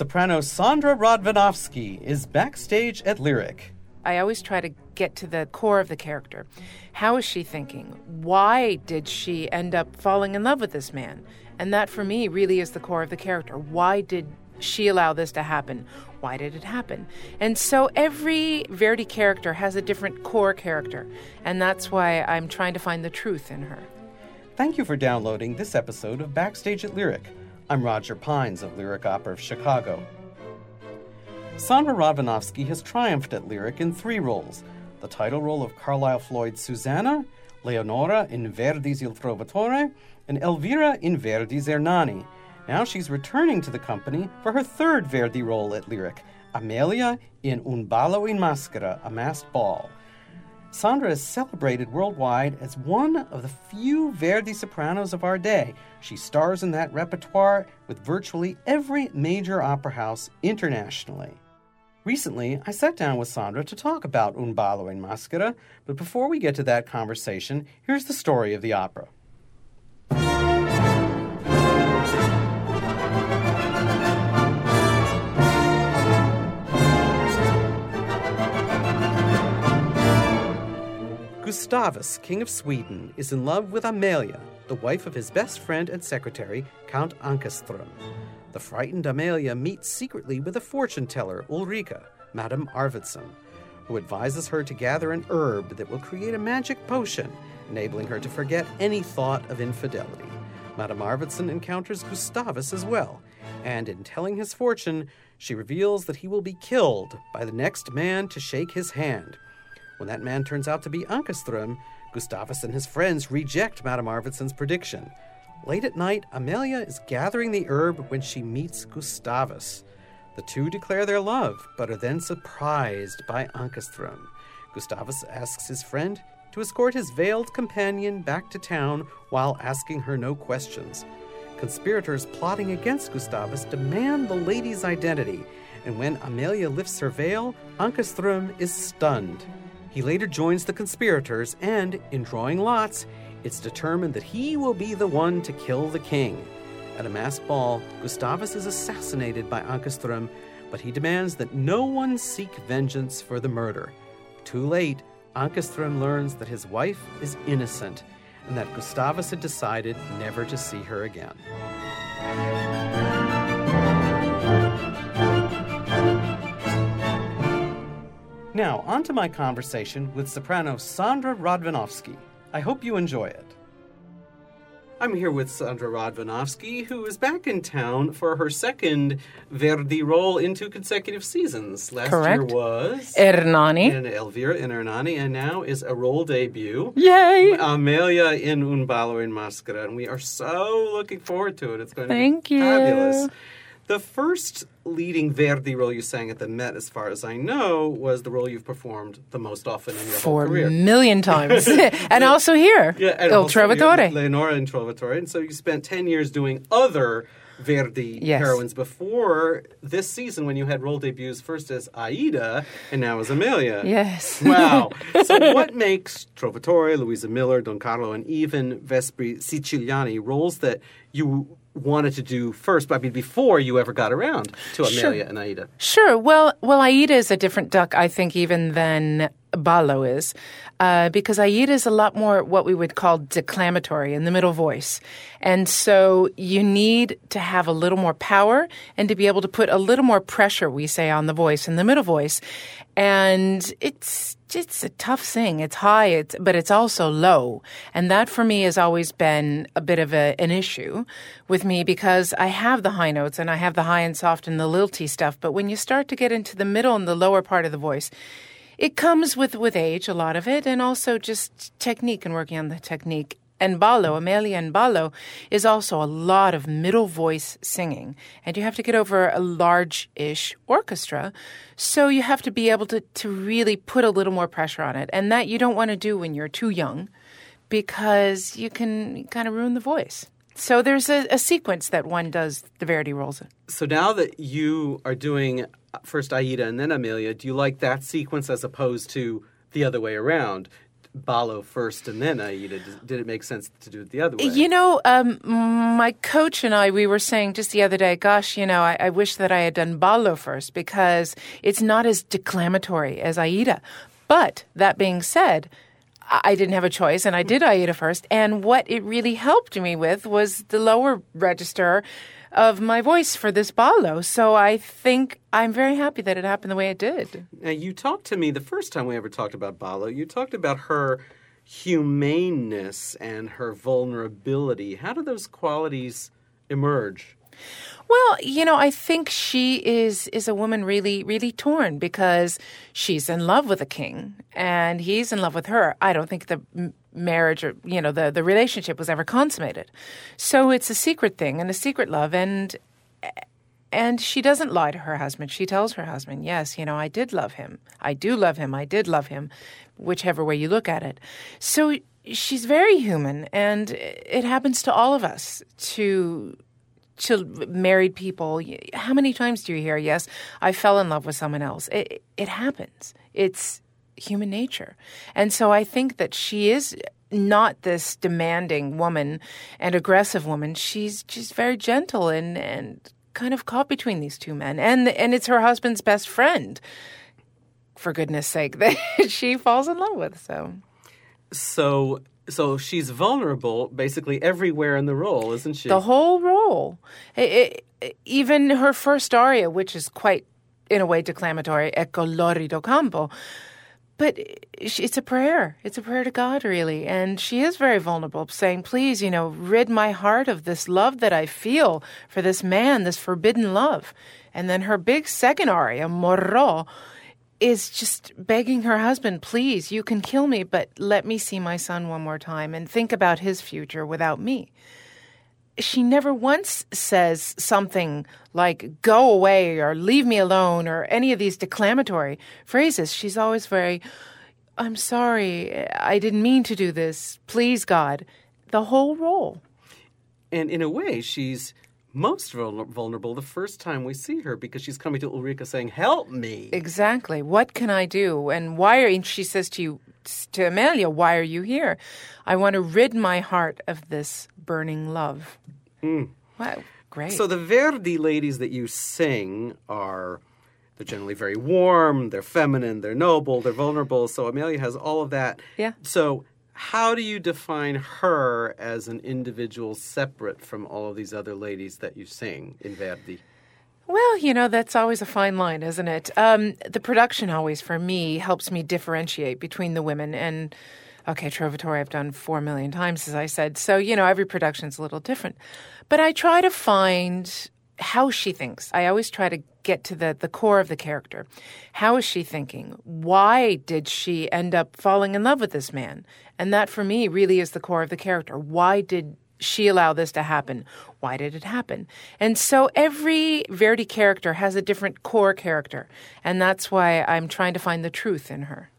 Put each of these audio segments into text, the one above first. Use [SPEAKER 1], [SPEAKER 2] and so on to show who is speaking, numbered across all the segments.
[SPEAKER 1] Soprano Sondra Radvanovsky is backstage at Lyric.
[SPEAKER 2] I always try to get to the core of the character. How is she thinking? Why did she end up falling in love with this man? And that for me really is the core of the character. Why did she allow this to happen? Why did it happen? And so every Verdi character has a different core character, and that's why I'm trying to find the truth in her.
[SPEAKER 1] Thank you for downloading this episode of Backstage at Lyric. I'm Roger Pines of Lyric Opera of Chicago. Sondra Radvanovsky has triumphed at Lyric in three roles the title role of Carlisle Floyd's Susanna, Leonora in Verdi's Il Trovatore, and Elvira in Verdi's Ernani. Now she's returning to the company for her third Verdi role at Lyric, Amelia in Un ballo in maschera, a masked ball. Sondra is celebrated worldwide as one of the few Verdi sopranos of our day. She stars in that repertoire with virtually every major opera house internationally. Recently, I sat down with Sondra to talk about Un ballo in maschera, but before we get to that conversation, here's the story of the opera. Gustavus, King of Sweden, is in love with Amelia, the wife of his best friend and secretary, Count Ankarström. The frightened Amelia meets secretly with a fortune teller, Ulrika, Madame Arvidsson, who advises her to gather an herb that will create a magic potion, enabling her to forget any thought of infidelity. Madame Arvidsson encounters Gustavus as well, and in telling his fortune, she reveals that he will be killed by the next man to shake his hand. When that man turns out to be Ankarström, Gustavus and his friends reject Madame Arvidsson's prediction. Late at night, Amelia is gathering the herb when she meets Gustavus. The two declare their love, but are then surprised by Ankarström. Gustavus asks his friend to escort his veiled companion back to town while asking her no questions. Conspirators plotting against Gustavus demand the lady's identity, and when Amelia lifts her veil, Ankarström is stunned. He later joins the conspirators, and, in drawing lots, it's determined that he will be the one to kill the king. At a masked ball, Gustavus is assassinated by Ankarström, but he demands that no one seek vengeance for the murder. Too late, Ankarström learns that his wife is innocent and that Gustavus had decided never to see her again. Now, on to my conversation with soprano Sondra Radvanovsky. I hope you enjoy it. I'm here with Sondra Radvanovsky, who is back in town for her second Verdi role in two consecutive seasons. Last
[SPEAKER 2] Correct.
[SPEAKER 1] year was
[SPEAKER 2] Ernani.
[SPEAKER 1] in Elvira in Ernani, and now is a role debut.
[SPEAKER 2] Yay!
[SPEAKER 1] Amelia in Un ballo in Maschera, and we are so looking forward to it. It's going to
[SPEAKER 2] Thank
[SPEAKER 1] be
[SPEAKER 2] you.
[SPEAKER 1] fabulous. The first leading Verdi role you sang at the Met, as far as I know, was the role you've performed the most often in your
[SPEAKER 2] Four
[SPEAKER 1] whole career.
[SPEAKER 2] Four million times. and also here.
[SPEAKER 1] Yeah, and
[SPEAKER 2] Il Trovatore.
[SPEAKER 1] Leonora in Trovatore. And so you spent 10 years doing other Verdi
[SPEAKER 2] Yes.
[SPEAKER 1] heroines before this season when you had role debuts first as Aida and now as Amelia.
[SPEAKER 2] Yes.
[SPEAKER 1] Wow. so what makes Trovatore, Luisa Miller, Don Carlo, and even Vespri Siciliani roles that you wanted to do first, but I mean before you ever got around to Amelia and Aida?
[SPEAKER 2] Sure. Well, well, Aida is a different duck, I think, even than Ballo is, uh, because Aida is a lot more what we would call declamatory in the middle voice, and so you need to have a little more power and to be able to put a little more pressure, we say, on the voice in the middle voice, and it's it's a tough thing. It's high, it's, but it's also low. And that for me has always been a bit of a, an issue with me because I have the high notes and I have the high and soft and the lilty stuff. But when you start to get into the middle and the lower part of the voice, it comes with, with age, a lot of it, and also just technique and working on the technique. and ballo, Amelia and ballo, is also a lot of middle voice singing. And you have to get over a large ish orchestra. So you have to be able to, to really put a little more pressure on it. And that you don't want to do when you're too young because you can kind of ruin the voice. So there's a, a sequence that one does the Verdi roles in.
[SPEAKER 1] So now that you are doing first Aida and then Amelia, do you like that sequence as opposed to the other way around? Ballo first and then Aida. Did it make sense to do it the other way?
[SPEAKER 2] You know, um, my coach and I, we were saying just the other day, gosh, you know, I, I wish that I had done Ballo first because it's not as declamatory as Aida. But that being said, I didn't have a choice and I did Aida first. And what it really helped me with was the lower register of my voice for this ballo. So I think I'm very happy that it happened the way it did.
[SPEAKER 1] Now, you talked to me the first time we ever talked about ballo. You talked about her humaneness and her vulnerability. How do those qualities emerge?
[SPEAKER 2] Well, you know, I think she is is a woman really really torn because she's in love with a king and he's in love with her. I don't think the marriage or you know the the relationship was ever consummated. So it's a secret thing and a secret love and and she doesn't lie to her husband. She tells her husband, "Yes, you know, I did love him. I do love him. I did love him, whichever way you look at it." So she's very human and it happens to all of us to to married people. How many times do you hear, yes, I fell in love with someone else? It, it happens. It's human nature. And so I think that she is not this demanding woman and aggressive woman. She's just very gentle and, and kind of caught between these two men. And, and it's her husband's best friend, for goodness sake, that she falls in love with. So.
[SPEAKER 1] So so she's vulnerable basically everywhere in the role, isn't she?
[SPEAKER 2] The whole role. It, it, even her first aria, which is quite, in a way, declamatory, Ecco l'orrido campo. But it's a prayer. It's a prayer to God, really. And she is very vulnerable, saying, Please, you know, rid my heart of this love that I feel for this man, this forbidden love. And then her big second aria, Morrò, is just begging her husband, please, you can kill me, but let me see my son one more time and think about his future without me. She never once says something like, go away or leave me alone or any of these declamatory phrases. She's always very, I'm sorry, I didn't mean to do this. Please, God. The whole role.
[SPEAKER 1] And in a way, she's most vulnerable the first time we see her because she's coming to Ulrika saying, "Help me."
[SPEAKER 2] Exactly. What can I do? And why are? And she says to you, to Amelia, "Why are you here? I want to rid my heart of this burning love."
[SPEAKER 1] Mm.
[SPEAKER 2] Wow, great.
[SPEAKER 1] So the Verdi ladies that you sing are. They're generally very warm, they're feminine, they're noble, they're vulnerable. So Amelia has all of that.
[SPEAKER 2] Yeah.
[SPEAKER 1] So how do you define her as an individual separate from all of these other ladies that you sing in Verdi?
[SPEAKER 2] Well, you know, that's always a fine line, isn't it? Um, the production always, for me, helps me differentiate between the women. And, okay, Trovatore I've done four million times, as I said. So, you know, every production's a little different. But I try to find how she thinks. I always try to get to the, the core of the character. How is she thinking? Why did she end up falling in love with this man? And that for me really is the core of the character. Why did she allow this to happen? Why did it happen? And so every Verdi character has a different core character. And that's why I'm trying to find the truth in her.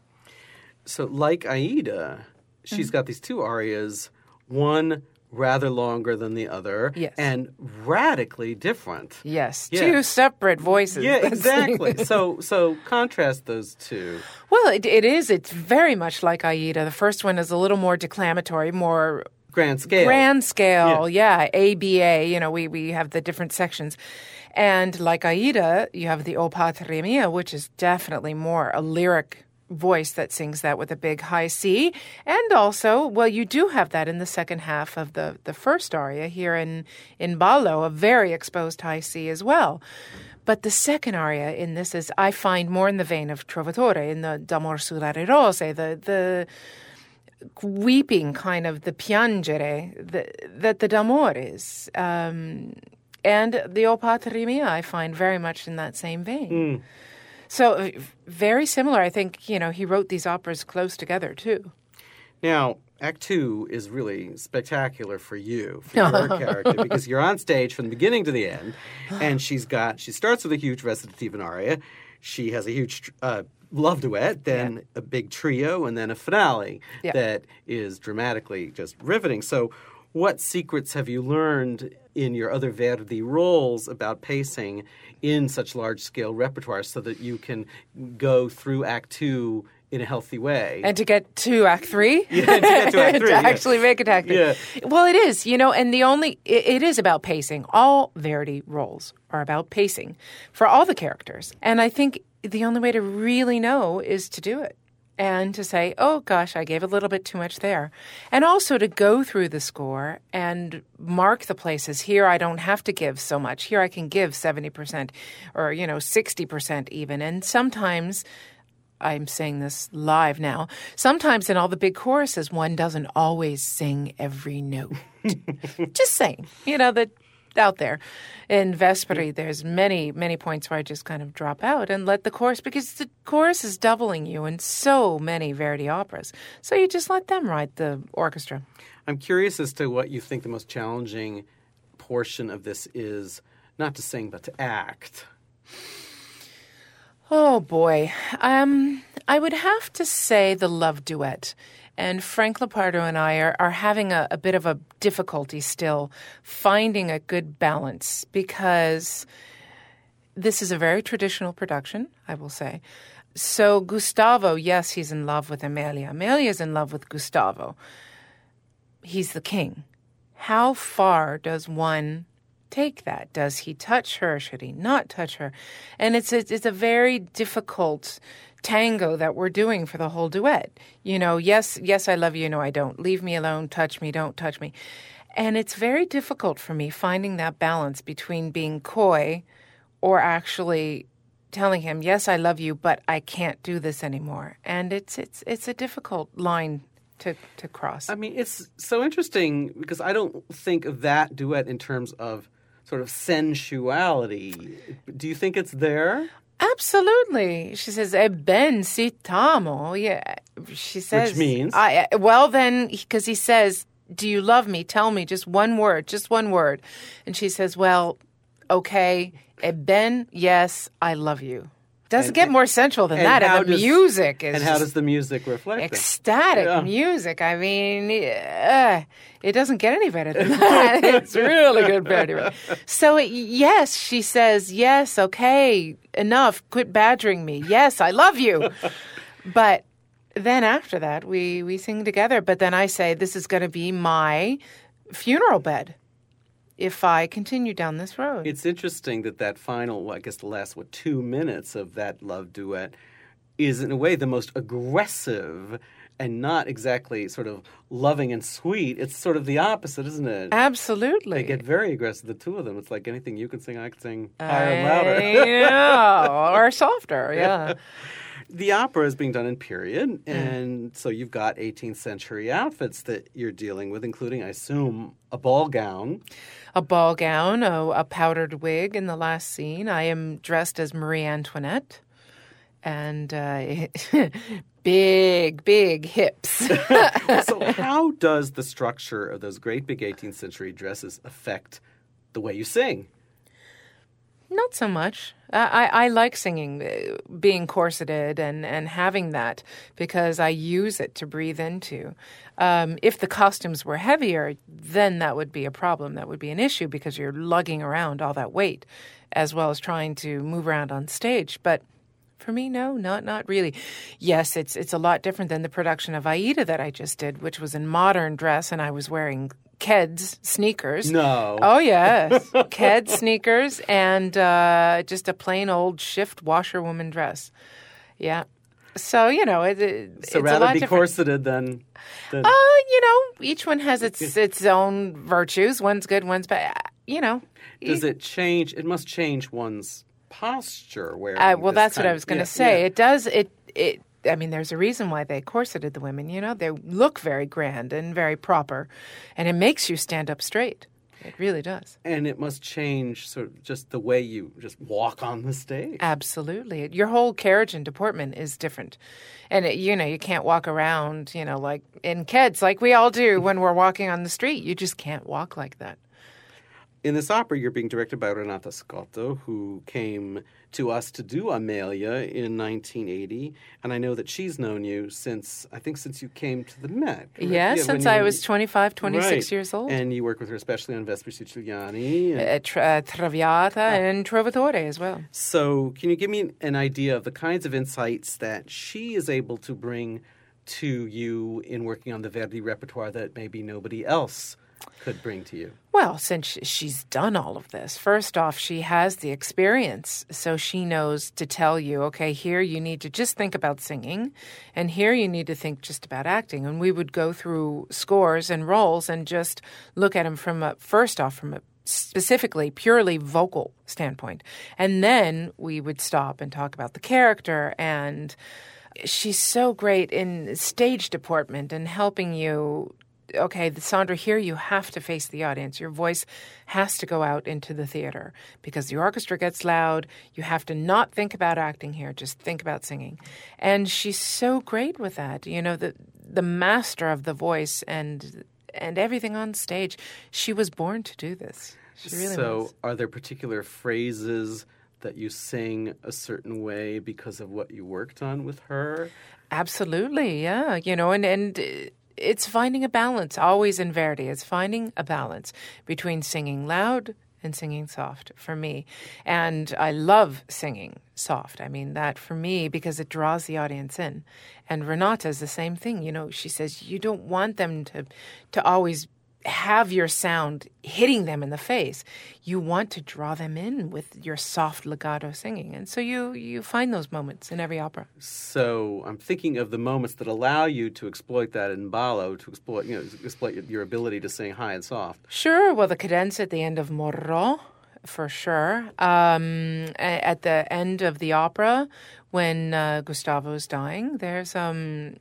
[SPEAKER 1] So, like Aida, she's mm-hmm. got these two arias. One rather longer than the other
[SPEAKER 2] yes.
[SPEAKER 1] and radically different.
[SPEAKER 2] Yes, yeah. two separate voices.
[SPEAKER 1] Yeah, exactly. so so contrast those two.
[SPEAKER 2] Well, it, it is. It's very much like Aida. The first one is a little more declamatory, more
[SPEAKER 1] grand scale.
[SPEAKER 2] Grand scale, yeah. yeah. ABA, you know, we, we have the different sections. And like Aida, you have the O Patria Mia, which is definitely more a lyric voice that sings that with a big high C. And also, well, you do have that in the second half of the, the first aria here in, in Ballo, a very exposed high C as well. But the second aria in this is, I find, more in the vein of Trovatore, in the D'amor sulle rose, the, the weeping kind of the piangere the, that the D'amor is. Um, and the O Patria Mia, I find very much in that same vein.
[SPEAKER 1] Mm.
[SPEAKER 2] So uh, very similar. I think you know he wrote these operas close together too.
[SPEAKER 1] Now, Act two is really spectacular for you, for your character, because you're on stage from the beginning to the end, and she's got she starts with a huge recitative and aria, she has a huge uh, love duet, then
[SPEAKER 2] Yeah.
[SPEAKER 1] a big trio, and then a finale
[SPEAKER 2] Yeah.
[SPEAKER 1] that is dramatically just riveting. So, what secrets have you learned in your other Verdi roles about pacing in such large scale repertoire so that you can go through Act Two in a healthy way?
[SPEAKER 2] And to get to Act Three,
[SPEAKER 1] Yeah, to get to Act Three, yeah.
[SPEAKER 2] actually make it Act Three.
[SPEAKER 1] Yeah.
[SPEAKER 2] Well, it is, you know, and the only it, it is about pacing. All Verdi roles are about pacing for all the characters, and I think the only way to really know is to do it and to say, "Oh gosh, I gave a little bit too much there," and also to go through the score and mark the places. Here, I don't have to give so much. Here, I can give seventy percent, or you know, sixty percent even, and sometimes. I'm saying this live now. Sometimes in all the big choruses, one doesn't always sing every note. just saying, you know, that out there. In Vespri, there's many, many points where I just kind of drop out and let the chorus, because the chorus is doubling you in so many Verdi operas. So you just let them write the orchestra.
[SPEAKER 1] I'm curious as to what you think the most challenging portion of this is, not to sing, but to act.
[SPEAKER 2] Oh boy. Um, I would have to say the love duet. And Frank Lopardo and I are, are having a, a bit of a difficulty still finding a good balance because this is a very traditional production, I will say. So Gustavo, yes, he's in love with Amelia. Amelia's in love with Gustavo. He's the king. How far does one take that? Does he touch her? Should he not touch her? And it's a, it's a very difficult tango that we're doing for the whole duet. You know, yes, yes, I love you. No, I don't. Leave me alone. Touch me. Don't touch me. And it's very difficult for me finding that balance between being coy or actually telling him, "Yes, I love you, but I can't do this anymore." And it's it's it's a difficult line to to cross.
[SPEAKER 1] I mean, it's so interesting because I don't think of that duet in terms of sort of sensuality. Do you think it's there?
[SPEAKER 2] Absolutely. She says, "E ben si t'amo." Yeah. She says, Which
[SPEAKER 1] means?
[SPEAKER 2] I, eh, well, then, because he says, Do you love me? Tell me just one word, just one word. And she says, Well, okay. E ben, yes, I love you. Doesn't
[SPEAKER 1] And-
[SPEAKER 2] get more sensual than
[SPEAKER 1] and
[SPEAKER 2] that. And the
[SPEAKER 1] does-
[SPEAKER 2] music is
[SPEAKER 1] And how does the music reflect
[SPEAKER 2] ecstatic
[SPEAKER 1] Yeah.
[SPEAKER 2] music. I mean, uh, it doesn't get any better than that. it's really good, Verdi. So it, yes, she says, yes, okay, enough. Quit badgering me. Yes, I love you. but then after that, we we sing together. But then I say, this is going to be my funeral bed if I continue down this road.
[SPEAKER 1] It's interesting that that final, well, I guess the last, what, two minutes of that love duet is, in a way, the most aggressive and not exactly sort of loving and sweet. It's sort of the opposite, isn't it?
[SPEAKER 2] Absolutely.
[SPEAKER 1] They get very aggressive, the two of them. It's like anything you can sing, I can sing higher and louder.
[SPEAKER 2] I know, or softer, yeah.
[SPEAKER 1] the opera is being done in period,
[SPEAKER 2] Mm.
[SPEAKER 1] and so you've got 18th century outfits that you're dealing with, including, I assume, a ball gown.
[SPEAKER 2] a ball gown, a, a powdered wig in the last scene. I am dressed as Marie Antoinette, and uh, big, big hips.
[SPEAKER 1] So, how does the structure of those great big 18th century dresses affect the way you sing?
[SPEAKER 2] Not so much. I, I, like singing, uh, being corseted and, and having that because I use it to breathe into. Um, if the costumes were heavier, then that would be a problem. That would be an issue because you're lugging around all that weight as well as trying to move around on stage. But for me, no, not not really. Yes, it's it's a lot different than the production of Aida that I just did, which was in modern dress, and I was wearing Keds sneakers.
[SPEAKER 1] No.
[SPEAKER 2] Oh yes, Ked sneakers and uh, just a plain old shift washerwoman dress. Yeah. So you know, it, it,
[SPEAKER 1] so,
[SPEAKER 2] it's a
[SPEAKER 1] rather
[SPEAKER 2] lot
[SPEAKER 1] be
[SPEAKER 2] different.
[SPEAKER 1] corseted than. than
[SPEAKER 2] Uh, you know, each one has its its own virtues. One's good, one's bad. You know.
[SPEAKER 1] does it change? It must change one's posture. Where
[SPEAKER 2] Uh, well, that's what I was going to say. It does. It. It. I mean, there's a reason why they corseted the women. You know, they look very grand and very proper, and it makes you stand up straight. It really does.
[SPEAKER 1] And it must change sort of just the way you just walk on the stage.
[SPEAKER 2] Absolutely. Your whole carriage and deportment is different. And, it, you know, you can't walk around, you know, like in kids, like we all do when we're walking on the street. You just can't walk like that.
[SPEAKER 1] In this opera, you're being directed by Renata Scotto, who came to us to do Amelia in 1980, and I know that she's known you since I think since you came to the Met. correct?
[SPEAKER 2] Yeah, since
[SPEAKER 1] when
[SPEAKER 2] I was 25, 26
[SPEAKER 1] Right.
[SPEAKER 2] years old.
[SPEAKER 1] and you work with her especially on Vespri Siciliani. and-
[SPEAKER 2] uh, tra- uh, Traviata and Trovatore as well.
[SPEAKER 1] So, can you give me an idea of the kinds of insights that she is able to bring to you in working on the Verdi repertoire that maybe nobody else could bring to you?
[SPEAKER 2] Well, since she's done all of this, first off, she has the experience. So she knows to tell you, okay, here you need to just think about singing, and here you need to think just about acting. And we would go through scores and roles and just look at them from a, first off, from a specifically purely vocal standpoint. And then we would stop and talk about the character and she's so great in stage deportment and helping you okay, Sondra, here you have to face the audience. Your voice has to go out into the theater because the orchestra gets loud. You have to not think about acting here, just think about singing. And she's so great with that. You know, the the master of the voice and and everything on stage. She was born to do this. She really
[SPEAKER 1] so,
[SPEAKER 2] was.
[SPEAKER 1] are there particular phrases that you sing a certain way because of what you worked on with her?
[SPEAKER 2] Absolutely, yeah. You know, and and uh, it's finding a balance. Always in Verdi, it's finding a balance between singing loud and singing soft for me. And I love singing soft. I mean that for me because it draws the audience in. And Renata is the same thing. You know, she says you don't want them to to always have your sound hitting them in the face. You want to draw them in with your soft legato singing. And so you you find those moments in every opera.
[SPEAKER 1] So, I'm thinking of the moments that allow you to exploit that in ballo, to exploit, you know, exploit your ability to sing high and soft.
[SPEAKER 2] Sure. Well, the cadenza at the end of Morro, for sure. Um, at the end of the opera, when uh, Gustavo is dying, there's um,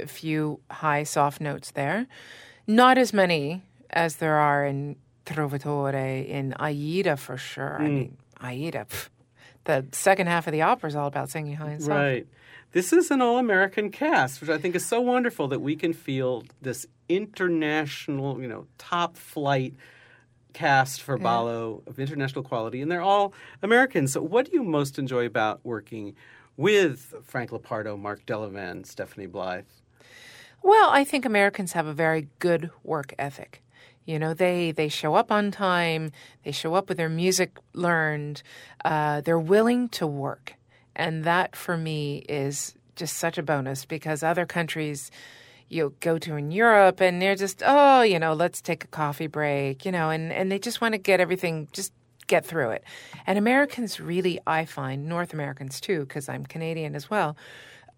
[SPEAKER 2] a few high, soft notes there. Not as many as there are in Trovatore, in Aida, for sure. I hmm. mean, Aida, pff, the second half of the opera is all about singing high and soft.
[SPEAKER 1] Right. This is an all American cast, which I think is so wonderful that we can feel this international, you know, top flight cast for Ballo of international quality, and they're all Americans. So, what do you most enjoy about working with Frank Lopardo, Mark Delavan, Stephanie Blythe?
[SPEAKER 2] Well, I think Americans have a very good work ethic. You know, they they show up on time. They show up with their music learned. Uh, they're willing to work, and that for me is just such a bonus because other countries you go to in Europe and they're just oh you know let's take a coffee break you know and and they just want to get everything just get through it. And Americans really I find North Americans too because I'm Canadian as well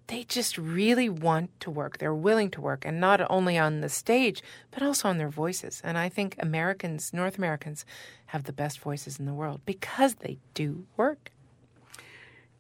[SPEAKER 2] they just really want to work. They're willing to work, and not only on the stage, but also on their voices. And I think Americans, North Americans, have the best voices in the world because they do work.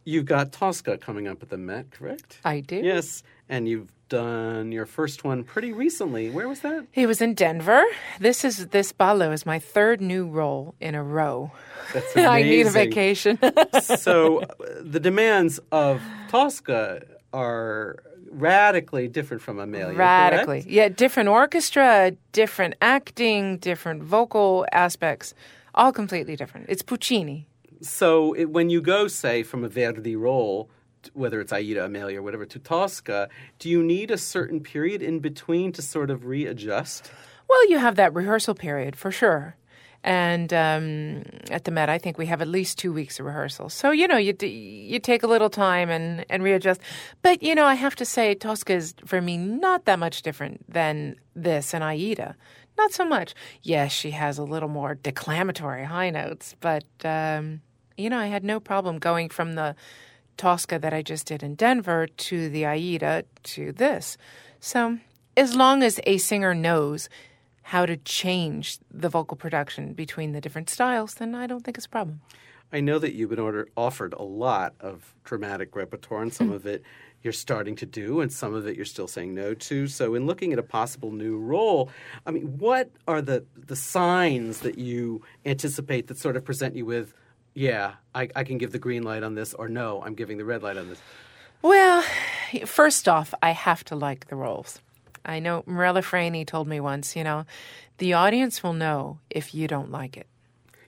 [SPEAKER 1] You've got Tosca coming up at the Met, correct?
[SPEAKER 2] I do.
[SPEAKER 1] Yes, and you've done your first one pretty recently. Where was that?
[SPEAKER 2] He was in Denver. This is this Ballo is my third new role in a row.
[SPEAKER 1] That's amazing.
[SPEAKER 2] I need a vacation.
[SPEAKER 1] so uh, the demands of Tosca are radically different from Amelia.
[SPEAKER 2] Radically.
[SPEAKER 1] correct?
[SPEAKER 2] Yeah, different orchestra, different acting, different vocal aspects, all completely different. It's Puccini.
[SPEAKER 1] So it, when you go, say, from a Verdi role, whether it's Aida, Amelia, or whatever, to Tosca, do you need a certain period in between to sort of readjust?
[SPEAKER 2] Well, you have that rehearsal period for sure. And um, at the Met, I think we have at least two weeks of rehearsal. So you know, you you take a little time and, and readjust. But you know, I have to say, Tosca is for me not that much different than this and Aida. Not so much. Yes, she has a little more declamatory high notes, but um, you know, I had no problem going from the Tosca that I just did in Denver to the Aida to this. So as long as a singer knows how to change the vocal production between the different styles, then I don't think it's a problem.
[SPEAKER 1] I know that you've been order, offered a lot of dramatic repertoire, and some hmm. of it you're starting to do, and some of it you're still saying no to. So, in looking at a possible new role, I mean, what are the the signs that you anticipate that sort of present you with, yeah, I, I can give the green light on this, or no, I'm giving the red light on this?
[SPEAKER 2] Well, first off, I have to like the roles. I know Mirella Freni told me once, you know, the audience will know if you don't like it.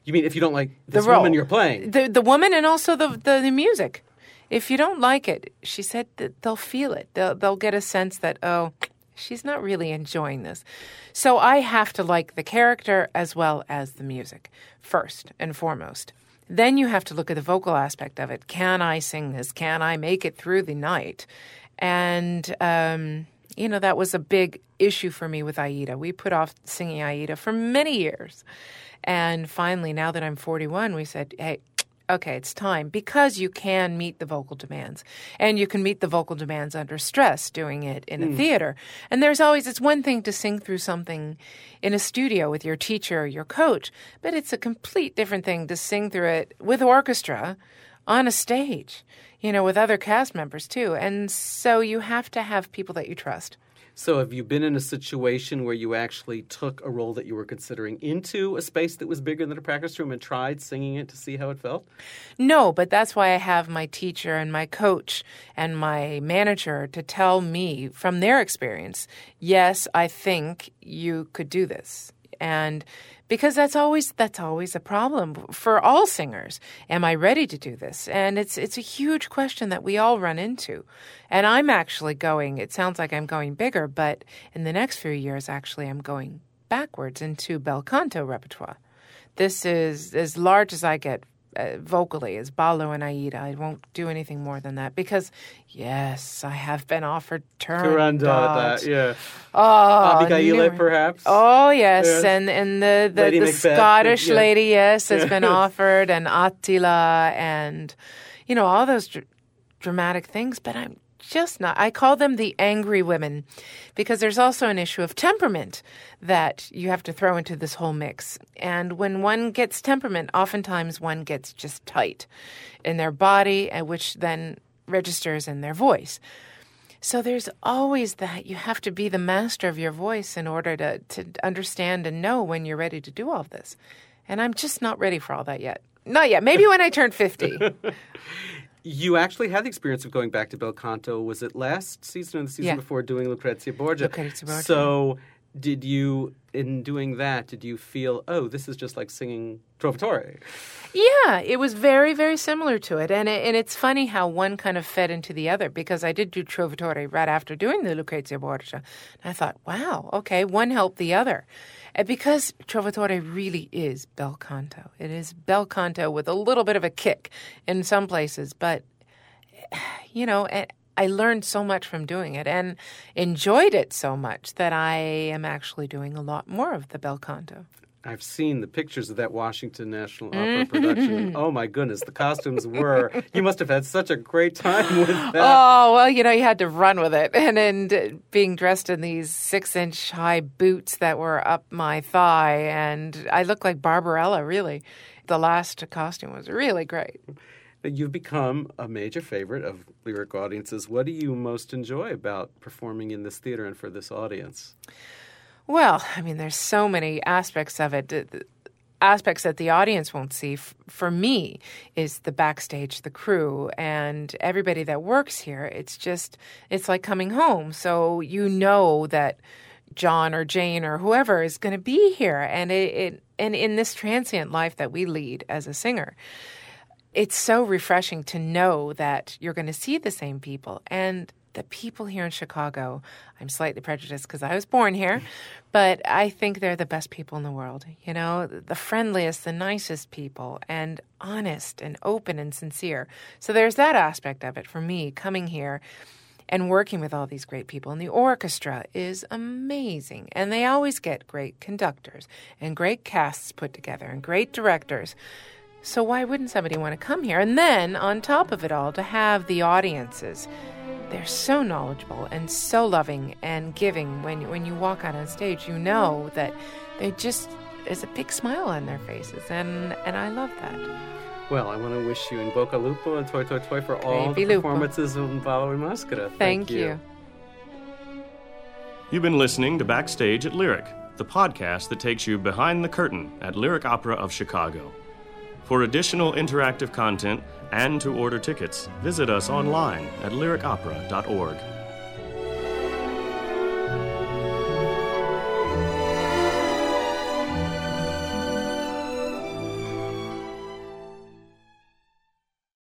[SPEAKER 1] You mean if you don't like this
[SPEAKER 2] the role.
[SPEAKER 1] woman you're playing?
[SPEAKER 2] The the woman and also the, the, the music. If you don't like it, she said that they'll feel it. They'll they'll get a sense that oh, she's not really enjoying this. So I have to like the character as well as the music first and foremost. Then you have to look at the vocal aspect of it. Can I sing this? Can I make it through the night? And um, you know that was a big issue for me with Aida. We put off singing Aida for many years. And finally, now that I'm 41, we said, hey, okay, it's time because you can meet the vocal demands and you can meet the vocal demands under stress doing it in a mm. theater. And there's always, it's one thing to sing through something in a studio with your teacher or your coach, but it's a complete different thing to sing through it with orchestra on a stage, you know, with other cast members too. And so you have to have people that you trust.
[SPEAKER 1] So, have you been in a situation where you actually took a role that you were considering into a space that was bigger than a practice room and tried singing it to see how it felt?
[SPEAKER 2] No, but that's why I have my teacher and my coach and my manager to tell me from their experience yes, I think you could do this. And because that's always that's always a problem for all singers. Am I ready to do this? And it's it's a huge question that we all run into. And I'm actually going. It sounds like I'm going bigger, but in the next few years, actually, I'm going backwards into bel canto repertoire. This is as large as I get uh, vocally as ballo and Aida. I won't do anything more than that because, yes, I have been offered Turandot.
[SPEAKER 1] that, yeah.
[SPEAKER 2] Oh,
[SPEAKER 1] Abigaille, perhaps.
[SPEAKER 2] Oh, yes, yes. and and the the, the Scottish yeah. lady, yes, has been offered, and Attila, and you know all those dr- dramatic things. But I'm just not. I call them the angry women because there's also an issue of temperament that you have to throw into this whole mix. And when one gets temperament, oftentimes one gets just tight in their body, uh, which then registers in their voice. So there's always that. You have to be the master of your voice in order to, to understand and know when you're ready to do all this. And I'm just not ready for all that yet. Not yet. Maybe when I turn 50.
[SPEAKER 1] You actually had the experience of going back to bel canto. Was it last season or the season
[SPEAKER 2] yeah.
[SPEAKER 1] before doing Lucrezia Borgia?
[SPEAKER 2] Lucrezia Borgia.
[SPEAKER 1] So, did you, in doing that, did you feel, oh, this is just like singing Trovatore?
[SPEAKER 2] Yeah, it was very, very similar to it. And, it, and it's funny how one kind of fed into the other because I did do Trovatore right after doing the Lucrezia Borgia. And I thought, wow, okay, one helped the other. And because Trovatore really is bel canto. It is bel canto with a little bit of a kick in some places, but you know, I learned so much from doing it and enjoyed it so much that I am actually doing a lot more of the bel canto.
[SPEAKER 1] I've seen the pictures of that Washington National Opera mm. production. Oh my goodness, the costumes were. You must have had such a great time with that.
[SPEAKER 2] Oh well, you know, you had to run with it, and and being dressed in these six-inch high boots that were up my thigh, and I looked like Barbarella. Really, the last costume was really great.
[SPEAKER 1] You've become a major favorite of lyric audiences. What do you most enjoy about performing in this theater and for this audience?
[SPEAKER 2] Well, I mean, there's so many aspects of it. Aspects that the audience won't see. For me, is the backstage, the crew, and everybody that works here. It's just, it's like coming home. So you know that John or Jane or whoever is going to be here, and it, it and in this transient life that we lead as a singer, it's so refreshing to know that you're going to see the same people and the people here in Chicago, I'm slightly prejudiced because I was born here, but I think they're the best people in the world. You know, the friendliest, the nicest people, and honest and open and sincere. So there's that aspect of it for me coming here and working with all these great people. And the orchestra is amazing. And they always get great conductors and great casts put together and great directors. So why wouldn't somebody want to come here? And then on top of it all, to have the audiences they're so knowledgeable and so loving and giving. When when you walk out on stage, you know that they just is a big smile on their faces, and and I love that.
[SPEAKER 1] Well, I want to wish you in Boca Lupo and Toi Toi Toi for all
[SPEAKER 2] Baby
[SPEAKER 1] the
[SPEAKER 2] Lupo.
[SPEAKER 1] performances of Ballo in Maschera.
[SPEAKER 3] Thank you.
[SPEAKER 4] You've been listening to Backstage at Lyric, the podcast that takes you behind the curtain at Lyric Opera of Chicago. For additional interactive content and to order tickets, visit us online at lyricopera.org.